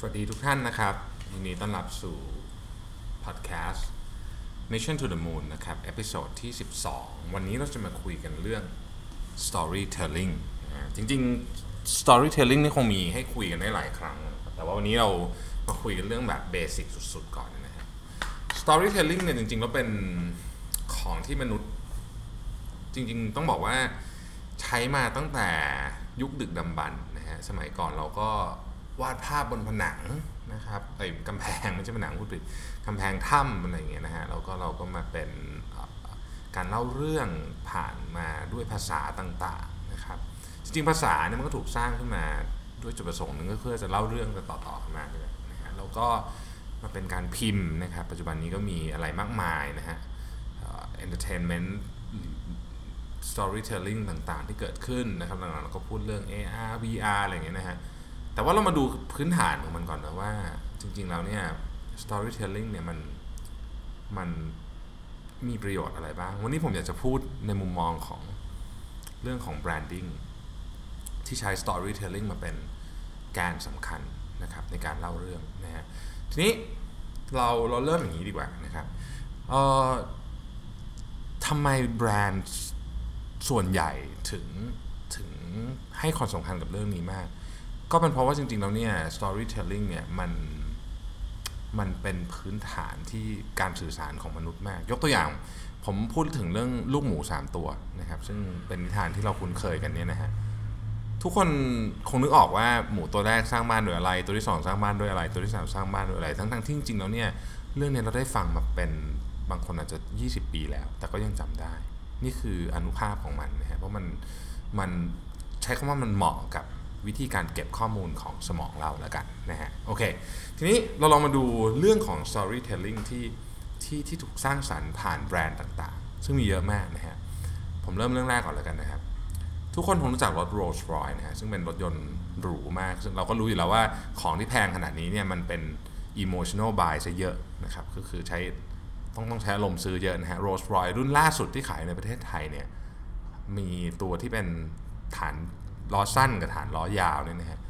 สวัสดีทุกท่านนะครับยินดีต้อนรับสู่พอดแคสต์ Mission to the Moon นะครับ episode ที่ 12 วันนี้เราจะมาคุยกันเรื่อง storytelling นะจริงๆ storytelling นี่คงมีให้คุยกันได้หลายครั้ง แต่ว่าวันนี้เรามาคุยกันเรื่องแบบ basic สุดๆ ก่อนนะครับ storytelling เนี่ยจริงๆแล้วเป็นของที่มนุษย์ จริงๆ ต้องบอกว่าใช้มาตั้งแต่ยุคดึกดำบรรพ์นะฮะสมัยก่อนเราก็ วาดภาพบนผนังนะครับไอ้กำแพงไม่ใช่ผนังพูดผิดกำแพงถ้ำอะไรอย่างเงี้ยนะฮะแล้วก็เราก็มาเป็นการเล่าเรื่องผ่านมาด้วยภาษาต่างๆนะครับจริงๆภาษาเนี่ยมันก็ถูกสร้างขึ้นมาด้วยจุดประสงค์หนึ่งก็เพื่อจะเล่าเรื่องต่อๆกันมาเลยนะฮะแล้วก็มาเป็นการพิมพ์นะครับ ปัจจุบันนี้ก็มีอะไรมากมายนะฮะเอ่อ entertainment storytelling ต่างๆ ที่เกิดขึ้นนะครับหลังๆเราก็พูดเรื่อง AR VR อะไรอย่างเงี้ยนะฮะ แต่ว่าเรามาดูพื้นฐานของมันก่อนนะว่า จริง ๆ แล้วเนี่ย storytelling เนี่ยมันมันมีประโยชน์อะไรบ้าง วันนี้ผมอยากจะพูดในมุมมองของเรื่องของ branding ที่ใช้ storytelling มาเป็นแกนสำคัญนะครับในการเล่าเรื่องนะฮะทีนี้เราเราเริ่มอย่างนี้ดีกว่านะครับเอ่อทำไมแบรนด์ส่วนใหญ่ถึงถึงให้ความสำคัญกับเรื่องนี้มาก ก็เป็นเพราะว่าจริงๆแล้วเนี่ย storytelling เนี่ยมันมันเป็นพื้นฐานที่การสื่อสารของมนุษย์มาก ยกตัวอย่างผมพูดถึงเรื่องลูกหมู 3 ตัวนะครับ ซึ่งเป็นนิทานที่เราคุ้นเคยกันเนี่ยนะฮะทุกคนคงนึกออกว่าหมูตัวแรกสร้างบ้านด้วยอะไร ตัวที่ 2 สร้างบ้านด้วยอะไร ตัวที่ 3 สร้างบ้านด้วยอะไร ทั้งๆที่จริงๆแล้วเนี่ยเรื่องเนี้เราได้ฟังมาเป็นบางคนอาจจะ 20 ปีแล้ว แต่ก็ยังจำได้ นี่คืออนุภาพของมันนะฮะเพราะมันมันใช้คำว่ามันเหมาะกับ วิธีการเก็บข้อมูลของสมองเราแล้วกันนะฮะโอเคทีนี้เราลองมาดูเรื่องของ storytelling ที่ที่ที่ถูกสร้างสรรค์ผ่านแบรนด์ต่างๆ ซึ่งมีเยอะมากนะฮะผมเริ่มเรื่องแรกก่อนแล้วกันนะครับ ทุกคนคงรู้จักรถ Rolls Royce นะฮะซึ่งเป็นรถยนต์หรูมาก ซึ่งเราก็รู้อยู่แล้วว่าของที่แพงขนาดนี้เนี่ยมันเป็น emotional buy ซะเยอะนะครับก็คือใช้ต้องต้องใช้อารมณ์ซื้อเยอะนะฮะ Rolls Royce รุ่นล่าสุดที่ขายในประเทศไทยเนี่ยมีตัวที่เป็นฐาน ล้อสั้นกับฐานล้อยาวเนี่ยนะฮะ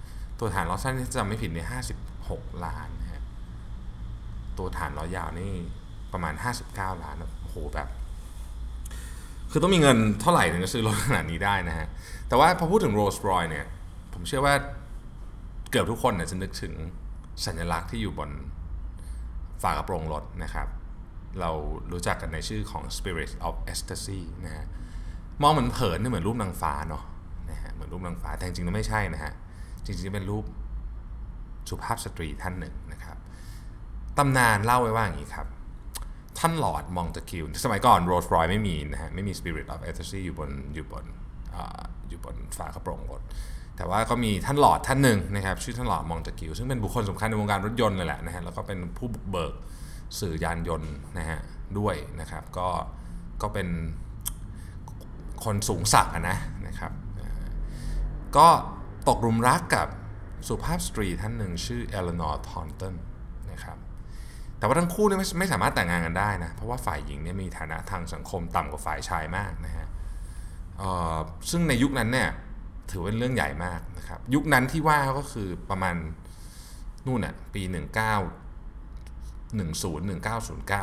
ตัวฐานล้อสั้นที่จำไม่ผิดเนี่ย56ล้านนะฮะตัวฐานล้อยาวนี่ประมาณ59ล้านโอ้โหแบบคือต้องมีเงินเท่าไหร่ถึงจะซื้อรถขนาดนี้ได้นะฮะ แต่ว่าพอพูดถึง Rolls Royce เนี่ย ผมเชื่อว่าเกือบทุกคนเนี่ยจะนึกถึงสัญลักษณ์ที่อยู่บนฝากระโปรงรถนะครับ เรารู้จักกันในชื่อของ Spirit of Ecstasy นะฮะ มองเหมือนเผินเนี่ยเหมือนรูปนางฟ้าเนาะ รูปนางฟ้าแต่จริงๆแล้วไม่ใช่นะฮะจริงๆเป็นรูปสุภาพสตรีท่านหนึ่งนะครับตำนานเล่าไว้ว่าอย่างนี้ครับ ท่านหลอดมองตะคิว สมัยก่อนโรสรอยไม่มีนะฮะไม่มี Spirit of Ecstasy อยู่บนอยู่บนออยู่บนฝากระโปรงรถแต่ว่าก็มีท่านลอร์ดท่านหนึ่งนะครับ ชื่อท่านลอร์ดมอนตากิว ซึ่งเป็นบุคคลสำคัญในวงการรถยนต์เลยแหละนะฮะแล้วก็เป็นผู้บุกเบิกสื่อยานยนต์นะฮะด้วยนะครับ ก็ก็เป็นคนสูงศักดิ์นะนะครับ ก็ตกหลุมรักกับสุภาพสตรีท่านหนึ่งชื่อเอเลนอร์ธอร์นตันนะครับแต่ว่าทั้งคู่เนี่ยไม่ไม่สามารถแต่งงานกันได้นะเพราะว่าฝ่ายหญิงเนี่ยมีฐานะทางสังคมต่ำกว่าฝ่ายชายมากนะฮะซึ่งในยุคนั้นเนี่ยถือเป็นเรื่องใหญ่มากนะครับยุคนั้นที่ว่าก็คือประมาณนู่นน่ะปี 19 10 1909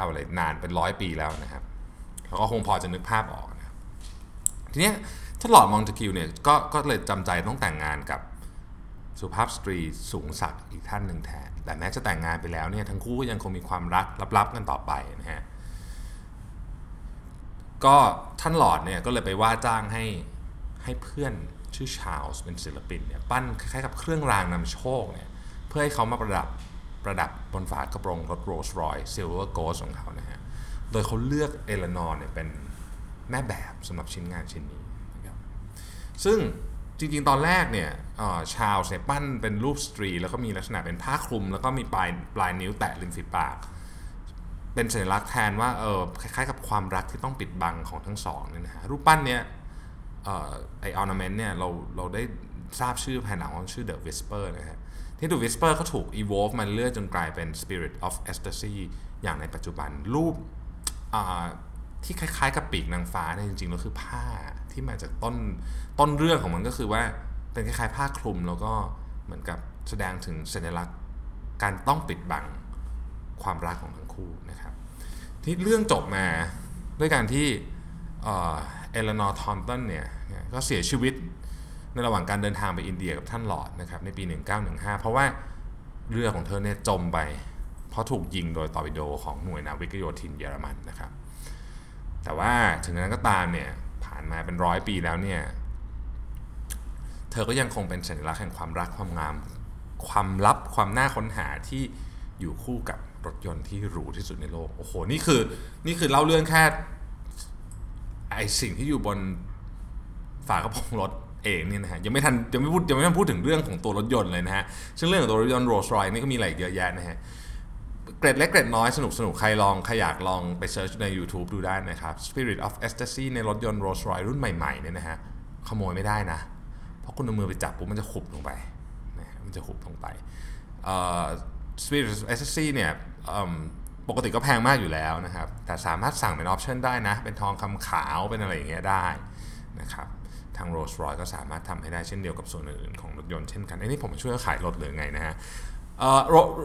อะไรนานเป็นร้อยปีแล้วนะครับเราก็คงพอจะนึกภาพออกนะทีเนี้ย ถ้าหลอดมองตะคิวเนี่ยก็ก็เลยจำใจต้องแต่งงานกับสุภาพสตรีสูงศักดิ์อีกท่านหนึ่งแทน แต่แม้จะแต่งงานไปแล้วเนี่ยทั้งคู่ก็ยังคงมีความรักลับๆกันต่อไปนะฮะ ก็ท่านลอร์ดเนี่ยก็เลยไปว่าจ้างให้ให้เพื่อนชื่อชาลส์เป็นศิลปินเนี่ยปั้นคล้ายๆกับเครื่องรางนำโชคเนี่ยเพื่อให้เขามาประดับประดับบนฝากระโปรงรถโรลส์รอยซ์ซิลเวอร์โกสต์ของเขานะฮะ โดยเขาเลือกเอเลนอร์เนี่ยเป็นแม่แบบสำหรับชิ้นงานชิ้นนี้ ซึ่งจริงๆ ตอนแรกเนี่ยชาลส์เนี่ยปั้นเป็นรูปสตรี แล้วก็มีลักษณะเป็นผ้าคลุม แล้วก็มีปลายปลายนิ้วแตะริมฝีปาก เป็นสัญลักษณ์แทนว่าเออคล้ายๆ กับความรักที่ต้องปิดบังของทั้งสองเนี่ยนะฮะรูปปั้นเนี้ยไอออร์นาเมนต์เนี่ยเราเราได้ทราบชื่อภายหลังว่าชื่อ The Whisper นะฮะที่ The Whisper ก็ถูก evolve มาเรื่อยจนกลายเป็น Spirit of Ecstasy อย่างในปัจจุบันรูป ที่คล้ายๆ กับปีกนางฟ้าเนี่ยจริงๆแล้วคือผ้าที่มาจากต้นต้นเรื่องของมันก็คือว่าเป็นคล้ายๆ ผ้าคลุมแล้วก็เหมือนกับแสดงถึงสัญลักษณ์การต้องปิดบังความรักของทั้งคู่นะครับ ที่เรื่องจบมาด้วยการที่เอเลนอร์ธอร์นตันเนี่ยก็เสียชีวิตในระหว่างการเดินทางไปอินเดียกับท่านลอร์ดนะครับในปี 1915 เพราะว่าเรือของเธอเนี่ยจมไป เพราะถูกยิงโดยตอร์ปิโดของหน่วยนาวิกโยธินเยอรมันนะครับ แต่ว่าถึงนั้นก็ตามเนี่ยผ่านมาเป็นร้อยปีแล้วเนี่ยเธอก็ยังคงเป็นสัญลักษณ์แห่งความรักความงาม ความลับความน่าค้นหาที่อยู่คู่กับรถยนต์ที่หรูที่สุดในโลกโอ้โหนี่คือนี่คือเล่าเรื่องแค่ไอสิ่งที่อยู่บนฝากระโปรงรถเองเนี่ยนะฮะยังไม่ทันยังไม่พูดยังไม่ทันพูดถึงเรื่องของตัวรถยนต์เลยนะฮะซึ่งเรื่องของตัวรถยนต์โรลส์รอยซ์นี่ก็มีอะไรเยอะแยะนะฮะ เกร็ดเล็กเกร็ดน้อยสนุกสนุกใครลองใครอยากลองไป search ใน YouTube ดูได้นะครับ Spirit of Ecstasy ในรถยนต์ Rolls Royce รุ่นใหม่ๆเนี่ยนะฮะขโมยไม่ได้นะ เพราะคุณเอามือไปจับปุ๊บมันจะขุบลงไปนะมันจะขุบลงไป Spirit of Ecstasy เนี่ยปกติก็แพงมากอยู่แล้วนะครับ แต่สามารถสั่งเป็นออปชันได้นะ เป็นทองคำขาวเป็นอะไรอย่างเงี้ยได้นะครับทาง Rolls Royce ก็สามารถทำให้ได้เช่นเดียวกับส่วนอื่นๆของรถยนต์เช่นกันไอ้นี่ผมช่วยขายรถหรือไงนะฮะ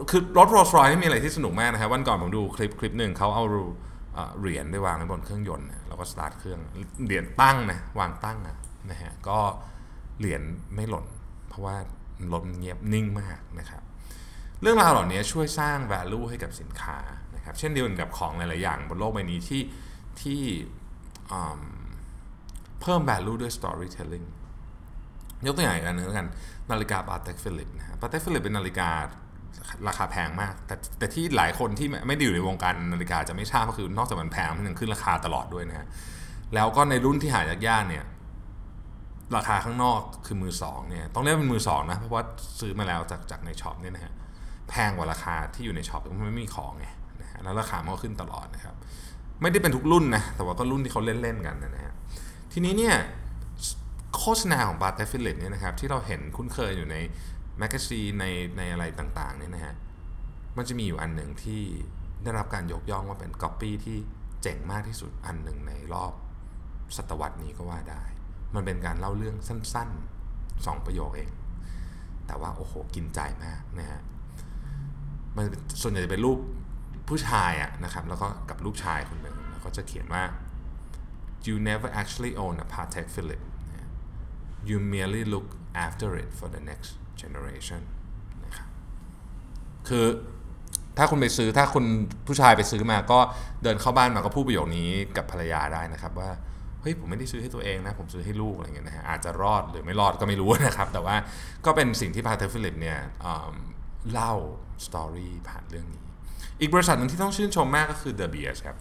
คือรถ Rolls Royce นี่มีอะไรที่สนุกมากนะครับวันก่อนผมดูคลิปคลิปหนึ่งเขาเอาเหรียญไปวางไว้บนเครื่องยนต์แล้วก็สตาร์ทเครื่องเหรียญตั้งนะวางตั้งนะฮะก็เหรียญไม่หล่น เพราะว่ารถเงียบนิ่งมากนะครับเรื่องราวเหล่านี้ช่วยสร้าง value ให้กับสินค้านะครับเช่นเดียวกันกับของหลาย ๆ อย่างบนโลกใบนี้ที่ที่เพิ่ม value ด้วย storytelling ยกตัวอย่างอีกอันนึงแล้วกันนาฬิกาปาเต็กฟิลิปนะฮะปาเต็กฟิลิปเป็นนาฬิกา ราคาแพงมาก แต่แต่ที่หลายคนที่ไม่ได้อยู่ในวงการนาฬิกาจะไม่ทราบก็คือนอกจากมันแพงมันยังขึ้นราคาตลอดด้วยนะฮะแล้วก็ในรุ่นที่หายากๆเนี่ย ราคาข้างนอกคือมือสองเนี่ยต้องเรียกเป็นมือสองนะเพราะว่าซื้อมาแล้วจากจากใน shop เนี่ยนะฮะแพงกว่าราคาที่อยู่ใน shop เพราะมันไม่มีของไงนะฮะแล้วราคามันก็ขึ้นตลอดนะครับ ไม่ได้เป็นทุกรุ่นนะแต่ว่าก็รุ่นที่เขาเล่นๆกันนะฮะทีนี้เนี่ยโฆษณาของปาเต็กฟิลิปเนี่ยนะครับที่เราเห็นคุ้นเคยอยู่ใน magazine ในในอะไรต่างๆเนี่ยนะฮะมันจะมีอยู่อันหนึ่งที่ได้รับการยกย่องว่าเป็นก๊อปปี้ที่เจ๋งมากที่สุดอันหนึ่งในรอบศตวรรษนี้ก็ว่าได้ มันเป็นการเล่าเรื่องสั้นๆ 2 ประโยคเอง แต่ว่าโอ้โหกินใจมากนะฮะ มันส่วนใหญ่จะเป็นรูปผู้ชายอะนะครับ แล้วก็กับลูกชายคนหนึ่งแล้วก็จะเขียนว่า you never actually own a Patek Philippe you merely look after it for the next generation นะครับคือถ้าคุณไปซื้อถ้าคุณผู้ชายไปซื้อมาก็เดินเข้าบ้านมาก็พูดประโยคนี้กับภรรยาได้นะครับว่าเฮ้ยผมไม่ได้ซื้อให้ตัวเองนะผมซื้อให้ลูกอะไรเงี้ยนะฮะอาจจะรอดหรือไม่รอดก็ไม่รู้นะครับ แต่ว่าก็เป็นสิ่งที่ปาเต็กฟิลิปเนี่ยเล่า story ผ่านเรื่องนี้ อีกบริษัทหนึ่งที่ต้องชื่นชมมากก็คือ De Beers ครับ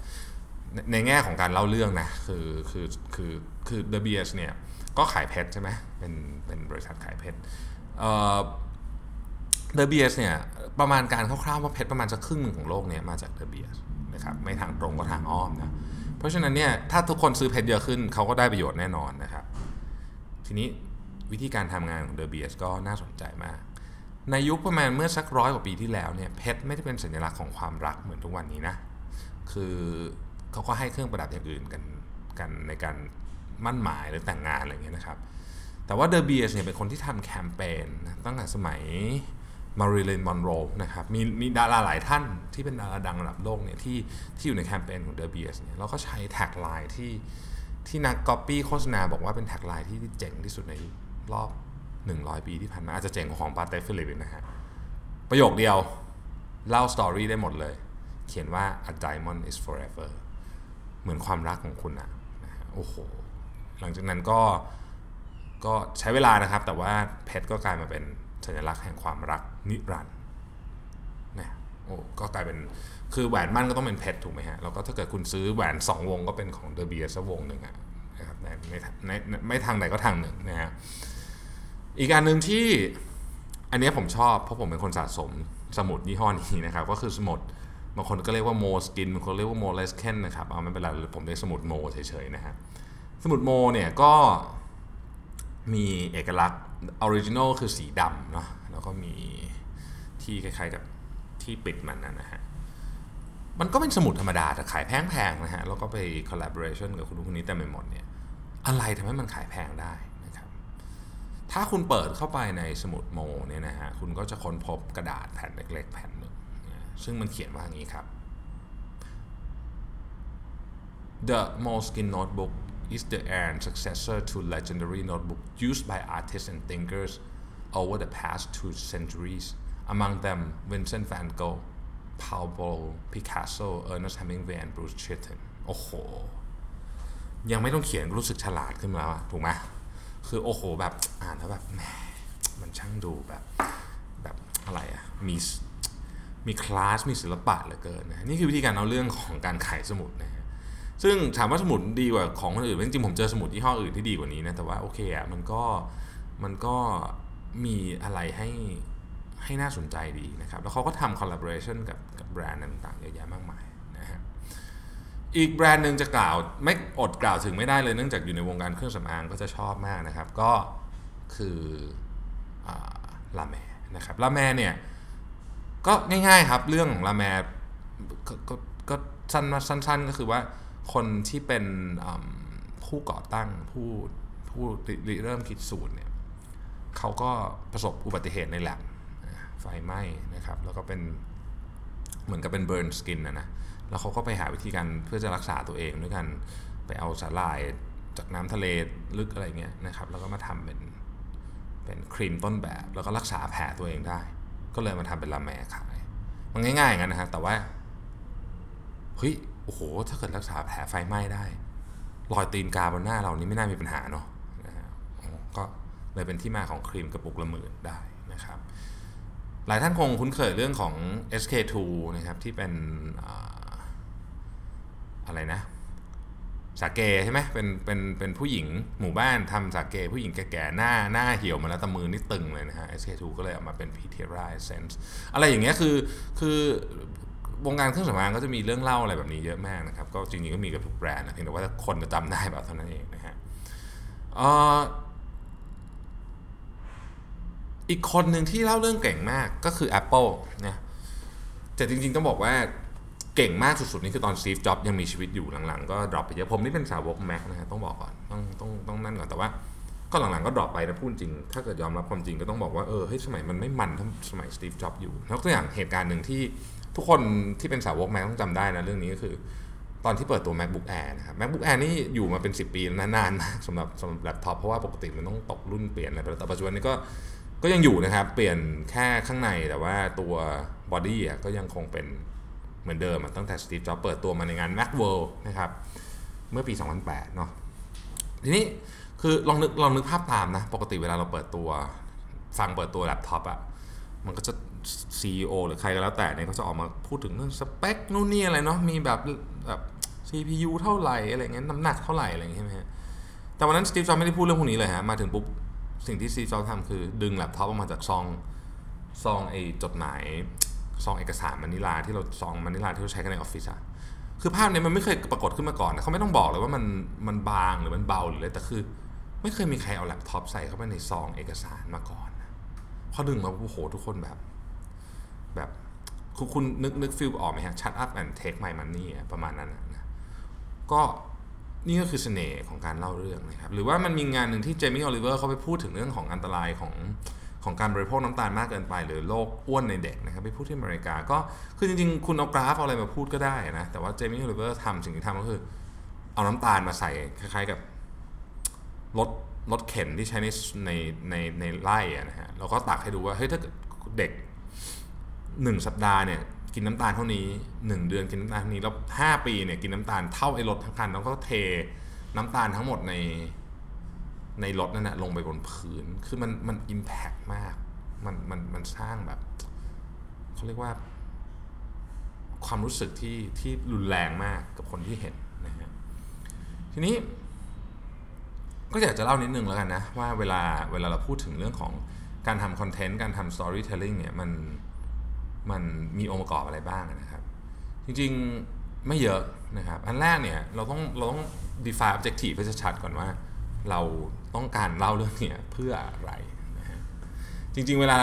ในแง่ของการเล่าเรื่องนะคือคือคือคือ The Beers เนี่ยก็ขายเพชรใช่ไหมเป็นเป็นบริษัทขายเพชร เดอะเบียสเนี่ยประมาณการคร่าวๆว่าเพชรประมาณจะครึ่งหนึ่งของโลกเนี่ยมาจากเดอะเบียสนะครับไม่ทางตรงก็ทางอ้อมนะเพราะฉะนั้นเนี่ยถ้าทุกคนซื้อเพชรเยอะขึ้นเขาก็ได้ประโยชน์แน่นอนนะครับ ทีนี้วิธีการทำงานของเดอะเบียสก็น่าสนใจมาก ในยุคประมาณเมื่อสักร้อยกว่าปีที่แล้วเนี่ยเพชรไม่ได้เป็นสัญลักษณ์ของความรักเหมือนทุกวันนี้นะคือเขาก็ให้เครื่องประดับอย่างอื่นกันกันในการมั่นหมายหรือแต่งงานอะไรอย่างเงี้ยนะครับ แต่ว่า De Beers เนี่ยเป็นคนที่ทำแคมเปญตั้งแต่สมัยมาริลีนมอนโรนะครับมีมีดาราหลายท่านที่เป็นดาราดังระดับโลกเนี่ยที่ที่อยู่ในแคมเปญของ De Beers เนี่ยแล้วก็ใช้ tagline ที่ที่นักก๊อปปี้โฆษณาบอกว่าเป็น tagline ที่เจ๋งที่สุดในรอบ 100 ปีที่ผ่านมาอาจจะเจ๋งของปาเต็กฟิลิปนะฮะประโยคเดียว เล่าสตอรี่ได้หมดเลย เขียนว่า a diamond is forever เหมือนความรักของคุณอะนะโอ้โห หลังจากนั้นก็ ก็ใช้เวลานะครับ แต่ว่าเพชรก็กลายมาเป็นสัญลักษณ์แห่งความรักนิรันดร์นะโอ้ก็กลายเป็นคือแหวนมั่นก็ต้องเป็นเพชรถูกไหมฮะแล้วก็ถ้าเกิดคุณซื้อแหวน 2 วงก็เป็นของเดอะเบียร์สักวงหนึ่งอะนะครับในในไม่ทางไหนก็ทางหนึ่งนะฮะอีกอันหนึ่งที่อันนี้ผมชอบเพราะผมเป็นคนสะสมสมุดยี่ห้อนี้นะครับ ก็คือสมุดบางคนก็เรียกว่า Moleskine บางคนเรียกว่า Moleskine นะครับเอาไม่เป็นไรผมเรียกสมุดโมเฉยๆนะฮะสมุดโมเนี่ยก็ มีเอกลักษณ์ original คือสีดำเนาะแล้วก็มีที่คล้ายๆกับที่ปิดมันนะฮะมันก็เป็นสมุดธรรมดาแต่ขายแพงๆนะฮะแล้วก็ไป collaboration กับคุณคนนี้แต่ไม่หมดเนี่ยอะไรทำให้มันขายแพงได้นะครับถ้าคุณเปิดเข้าไปในสมุดโมเนี่ยนะฮะคุณก็จะค้นพบกระดาษแผ่นเล็ก ๆ แผ่นหนึ่งซึ่งมันเขียนว่าอย่างนี้ครับ The Moleskine notebook is the and successor to legendary notebook used by artists and thinkers over the past two centuries among them Vincent van Gogh Pablo Picasso Ernest Hemingway and Bruce Chittin โอ้โห ยังไม่ต้องเขียนรู้สึกฉลาดขึ้นมาแล้วถูกไหมคือโอ้โหแบบอ่านแล้วแบบแหมมันช่างดูแบบแบบอะไรอะมีมีคลาสมีศิลปะเหลือเกินนะนี่คือวิธีการเอาเรื่องของการขายสมุดนะ ซึ่งถามว่าสมุดดีกว่าของคนอื่นจริงๆผมเจอสมุดยี่ห้ออื่นที่ดีกว่านี้นะแต่ว่าโอเคอะมันก็มันก็มีอะไรให้ให้น่าสนใจดีนะครับ แล้วเขาก็ทำคอลลาบอร์เรชันกับกับแบรนด์ต่างๆเยอะแยะมากมายนะฮะอีกแบรนด์หนึ่งจะกล่าวไม่อดกล่าวถึงไม่ได้เลยเนื่องจากอยู่ในวงการเครื่องสำอางก็จะชอบมากนะครับ ก็คือลาแมนะครับลาแมเนี่ยก็ง่ายๆครับ เรื่องของลาแมกก็ก็สั้นสั้นๆก็คือว่า คนที่เป็นผู้ก่อตั้งผู้ผู้เริ่มคิดสูตรเนี่ยเขาก็ประสบอุบัติเหตุในแลบไฟไหม้นะครับ แล้วก็เป็นเหมือนกับเป็นเบิร์นสกินนะนะแล้วเขาก็ไปหาวิธีการเพื่อจะรักษาตัวเองด้วยกันไปเอาสาลายจากน้ำทะเลลึกอะไรเงี้ยนะครับ แล้วก็มาทำเป็นเป็นครีมต้นแบบ แล้วก็รักษาแผลตัวเองได้ ก็เลยมาทำเป็นลาแมขาย มันง่ายๆงั้นนะฮะแต่ว่าเฮ้ย อ้โห ถ้าเกิดรักษาแผลไฟไหม้ได้รอยตีนกาบนหน้าเรานี่ไม่น่ามีปัญหาเนาะนะก็เลยเป็นที่มาของครีมกระปุกละหมื่นได้นะครับ หลายท่านคงคุ้นเคยเรื่องของ SK2 นะครับที่เป็นอะไรนะสาเกใช่ไหมเป็นเป็นเป็นผู้หญิงหมู่บ้านทำสาเกผู้หญิงแก่ๆหน้าหน้าเหี่ยวมาแล้วตะมือนี่ตึงเลยนะฮะ SK2 ก็เลยออกมาเป็น p t r a Essence อะไรอย่างเงี้ยคือคือ วงการเครื่องสำอางก็จะมีเรื่องเล่าอะไรแบบนี้เยอะมากนะครับ ก็จริงๆก็มีกับทุกแบรนด์นะเพียงแต่ว่าคนจะจำได้แบบเท่านั้นเองนะฮะอีกคนหนึ่งที่เล่าเรื่องเก่งมากก็คือ Apple นะแต่จริงๆต้องบอกว่าเก่งมากสุดๆ นี่คือตอน Steve Jobs ยังมีชีวิตอยู่หลังๆ ก็ drop ไปเยอะผมนี่เป็นสาวก Mac นะฮะต้องบอกก่อนต้องต้องต้องนั่นก่อนแต่ว่าก็หลังๆก็ drop ไปนะพูดจริง ถ้าเกิดยอมรับความจริงก็ต้องบอกว่าเออเฮ้ยสมัยมันไม่มันเท่าสมัย Steve Jobs อยู่แล้วตัวอย่างเหตุการณ์หนึ่งที่ ทุกคนที่เป็นสาวก Mac ต้องจำได้นะเรื่องนี้ก็คือ ตอนที่เปิดตัว macbook air นะครับ macbook air นี่อยู่มาเป็น 10 ปีนานมากสำหรับสำหรับแล็ปท็อปเพราะว่าปกติมันต้องตกรุ่นเปลี่ยนอะไรไปแต่ปัจจุบันนี้ก็ก็ยังอยู่นะครับ เปลี่ยนแค่ข้างในแต่ว่าตัว body ก็ยังคงเป็นเหมือนเดิมตั้งแต่ Steve Jobs เปิดตัวมาในงาน Macworld นะครับ เมื่อปี 2008 เนาะทีนี้คือลองนึกลองนึกภาพตามนะ ปกติเวลาเราเปิดตัวฟังเปิดตัวแล็ปท็อปอะมันก็จะ CEO หรือใครก็แล้วแต่เนี่ยเขาจะออกมาพูดถึงเรื่องสเปคนู่นนี่อะไรเนาะมีแบบแบบ CPU เท่าไหร่อะไรเงี้ยน้ำหนักเท่าไหร่อะไรเงี้ยใช่ไหมฮะแต่วันนั้น Steve Jobs ไม่ได้พูดเรื่องพวกนี้เลยฮะมาถึงปุ๊บสิ่งที่ Steve Jobs ทำคือดึงแล็ปท็อปออกมาจากซองซองไอ้จดหมายซองเอกสารมานิลาที่เราซองมานิลาที่เราใช้กันในออฟฟิศอะคือภาพนี้มันไม่เคยปรากฏขึ้นมาก่อนนะเขาไม่ต้องบอกเลยว่ามันมันบางหรือมันเบาหรืออะไรแต่คือ ไม่เคยมีใครเอาแล็ปท็อปใส่เข้าไปในซองเอกสารมาก่อนพอดึงมาโอ้โหทุกคนแบบ แบบคุณคุณนึกนึก feel ออกไหมฮะ shut up and take my money ประมาณนั้นนะก็นี่ก็คือเสน่ห์ของการเล่าเรื่องนะครับ หรือว่ามันมีงานหนึ่งที่ Jamie Oliver เขาไปพูดถึงเรื่องของอันตรายของของการบริโภคน้ำตาลมากเกินไป หรือโรคอ้วนในเด็กนะครับไปพูดที่อเมริกา ก็คือจริงๆ คุณเอากราฟเอาอะไรมาพูดก็ได้นะ แต่ว่า Jamie Oliver ทำสิ่งที่ทำก็คือ เอาน้ำตาลมาใส่คล้ายๆกับรถรถเข็นที่ใช้ในในในในไร่นะฮะแล้วก็ตักให้ดูว่าเฮ้ยถ้าเด็ก หนึ่งสัปดาห์เนี่ยกินน้ำตาลเท่านี้ 1 เดือนกินน้ำตาลเท่านี้แล้ว5ปีเนี่ยกินน้ำตาลเท่าไอ้รถทั้งคันแล้วก็เทน้ำตาลทั้งหมดในในรถนั่นแหละลงไปบนพื้น คือมันมันอิมแพกมาก มันมันมันสร้างแบบเขาเรียกว่า ความรู้สึกที่ที่รุนแรงมากกับคนที่เห็นนะฮะทีนี้ ก็อยากจะเล่านิดนึงแล้วกันนะ ว่าเวลาเวลาเราพูดถึงเรื่องของการทำ content การทำ storytelling เนี่ยมัน มันมีองค์ประกอบอะไรบ้างนะครับ จริงๆไม่เยอะนะครับ อันแรกเนี่ยเราต้องเราต้อง define objective ให้ชัดก่อนว่า เราต้องการเล่าเรื่องเนี้ยเพื่ออะไรนะฮะจริงๆเวลา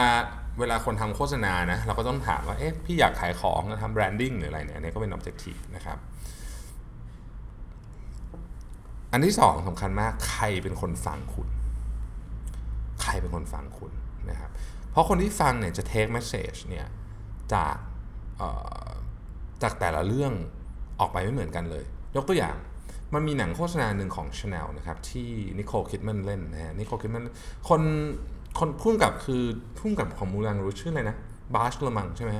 เวลาคนทำโฆษณานะเราก็ต้องถามว่าเอ๊ะพี่อยากขายของทำ branding หรืออะไรเนี่ยนี่ก็เป็น objective นะครับ อันที่สองสำคัญมากใครเป็นคนฟังคุณ ใครเป็นคนฟังคุณนะครับ เพราะคนที่ฟังเนี่ยจะ take message เนี่ย จากจากแต่ละเรื่องออกไปไม่เหมือนกันเลย ยกตัวอย่างมันมีหนังโฆษณาหนึ่งของ Chanel นะครับ ที่นิโคลคิดมันเล่นนะฮะนิโคลคิดมันคนคนพุ่งกับคือพุ่งกับของมูลังรู้ชื่ออะไรนะบาชละมังใช่ไหม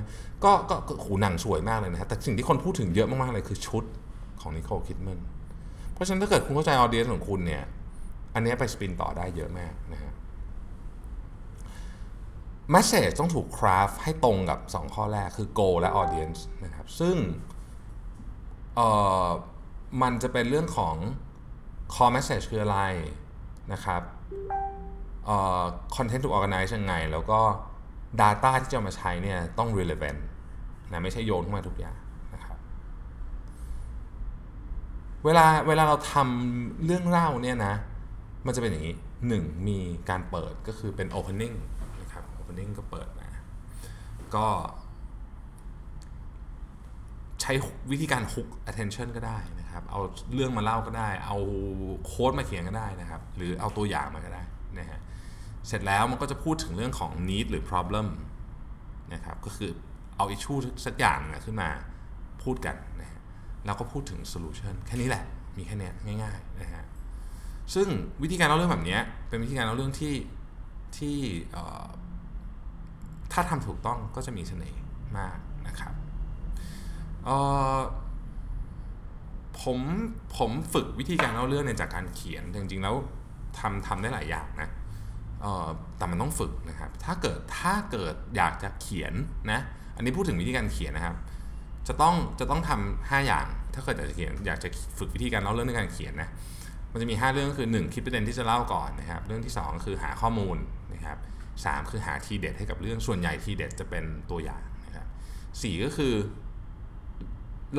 ก็ก็หูหนังสวยมากเลยนะฮะแต่สิ่งที่คนพูดถึงเยอะมากๆเลยคือชุดของนิโคลคิดมันเพราะฉะนั้นถ้าเกิดคุณเข้าใจออเดียนของคุณเนี่ย อันนี้ไปสปินต่อได้เยอะมากนะฮะ message ต้องถูกคราฟให้ตรงกับ 2 ข้อแรกคือ goal และ audience นะครับ ซึ่งมันจะเป็นเรื่องของ core message คืออะไรนะครับ content ถูก organize ยังไง แล้วก็ data ที่จะมาใช้เนี่ยต้อง relevant นะไม่ใช่โยนเข้ามาทุกอย่างนะครับเวลาเวลาเราทำเรื่องเล่าเนี่ยนะ มันจะเป็นอย่างนี้หนึ่งมีการเปิดก็คือเป็น opening opening ก็เปิดมา ก็ ใช้วิธีการ hook attention ก็ได้นะครับ เอาเรื่องมาเล่าก็ได้ เอาโค้ดมาเขียนก็ได้นะครับ หรือเอาตัวอย่างมาก็ได้นะฮะเสร็จแล้วมันก็จะพูดถึงเรื่องของ need หรือ problem นะครับ ก็คือเอา issue สักอย่างนะขึ้นมาพูดกันนะฮะแล้วก็พูดถึง solution แค่นี้แหละ มีแค่นี้ง่ายๆนะฮะซึ่งวิธีการเล่าเรื่องแบบนี้เป็นวิธีการเล่าเรื่องที่ที่ ถ้าทำถูกต้องก็จะมีเสน่ห์มากนะครับผมผมฝึกวิธีการเล่าเรื่องเนี่ยจากการเขียน จริงๆแล้วทำทำได้หลายอย่างนะแต่มันต้องฝึกนะครับ ถ้าเกิดถ้าเกิดอยากจะเขียนนะ อันนี้พูดถึงวิธีการเขียนนะครับ จะต้องจะต้องทำ5อย่าง ถ้าเกิดอยากจะเขียนอยากจะฝึกวิธีการเล่าเรื่องในการเขียนนะ มันจะมี 5 เรื่องคือ 1 คิดประเด็นที่จะเล่าก่อนนะครับ เรื่องที่ 2 คือหาข้อมูลนะครับ 3 คือหาทีเด็ดให้กับเรื่องส่วนใหญ่ทีเด็ดจะเป็นตัวอย่างนะครับสก็คือ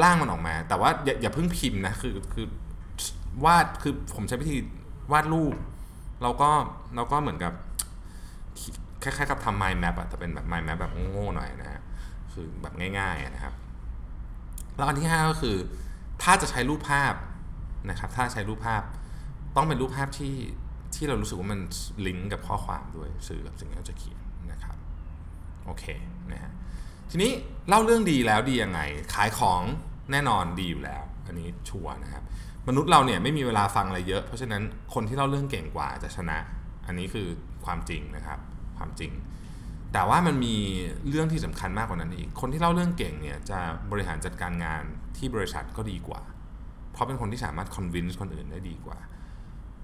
ร่างมันออกมา แต่ว่าอย่าอย่าเพิ่งพิมพ์นะคือคือวาดคือผมใช้วิธีวาดรูปเราก็เราก็เหมือนกับคล้ายๆกับทำ mind map อะแต่เป็นแบบ mind map แบบโง่ๆหน่อยนะฮะคือแบบง่ายๆนะครับ แล้วอันที่ 5 ก็คือ ถ้าจะใช้รูปภาพนะครับ ถ้าใช้รูปภาพต้องเป็นรูปภาพที่ ที่เรารู้สึกว่ามันลิงก์กับข้อความด้วยสื่อกับสิ่งที่เราจะเขียนนะครับโอเคนะฮะทีนี้เล่าเรื่องดีแล้วดียังไง ขายของแน่นอนดีอยู่แล้ว อันนี้ชัวร์นะครับ มนุษย์เราเนี่ยไม่มีเวลาฟังอะไรเยอะ เพราะฉะนั้นคนที่เล่าเรื่องเก่งกว่าจะชนะ อันนี้คือความจริงนะครับความจริง แต่ว่ามันมีเรื่องที่สำคัญมากกว่านั้นอีก คนที่เล่าเรื่องเก่งเนี่ยจะบริหารจัดการงานที่บริษัทก็ดีกว่า เพราะเป็นคนที่สามารถ convince คนอื่นได้ดีกว่า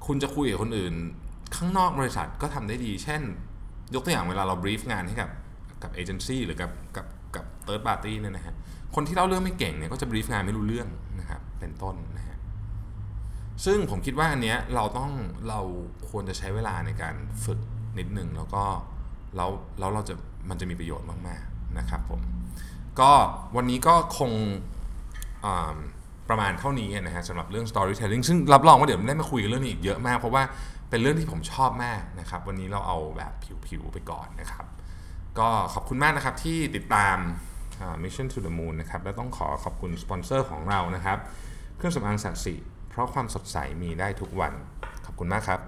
คุณจะคุยกับคนอื่น ข้างนอกบริษัทก็ทำได้ดี เช่น ยกตัวอย่างเวลาเราบรีฟงานให้กับกับเอเจนซี่หรือกับกับกับเติร์ดปาร์ตี้เนี่ยนะฮะคนที่เล่าเรื่องไม่เก่งเนี่ยก็จะบรีฟงานไม่รู้เรื่องนะครับเป็นต้นนะฮะซึ่งผมคิดว่าอันเนี้ยเราต้องเราควรจะใช้เวลาในการฝึกนิดนึงแล้วก็แล้วแล้วเราจะมันจะมีประโยชน์มากๆนะครับผมก็วันนี้ก็คง ประมาณเท่านี้นะฮะสำหรับเรื่อง storytelling ซึ่งรับรองว่าเดี๋ยวได้มาคุยเรื่องนี้อีกเยอะมาก เพราะว่าเป็นเรื่องที่ผมชอบมากนะครับ วันนี้เราเอาแบบผิวๆไปก่อนนะครับ ก็ขอบคุณมากนะครับที่ติดตาม Mission to the Moon นะครับ และต้องขอขอบคุณสปอนเซอร์ของเรานะครับ เครื่องสำอางศักดิ์สิเพราะความสดใสมีได้ทุกวัน ขอบคุณมากครับ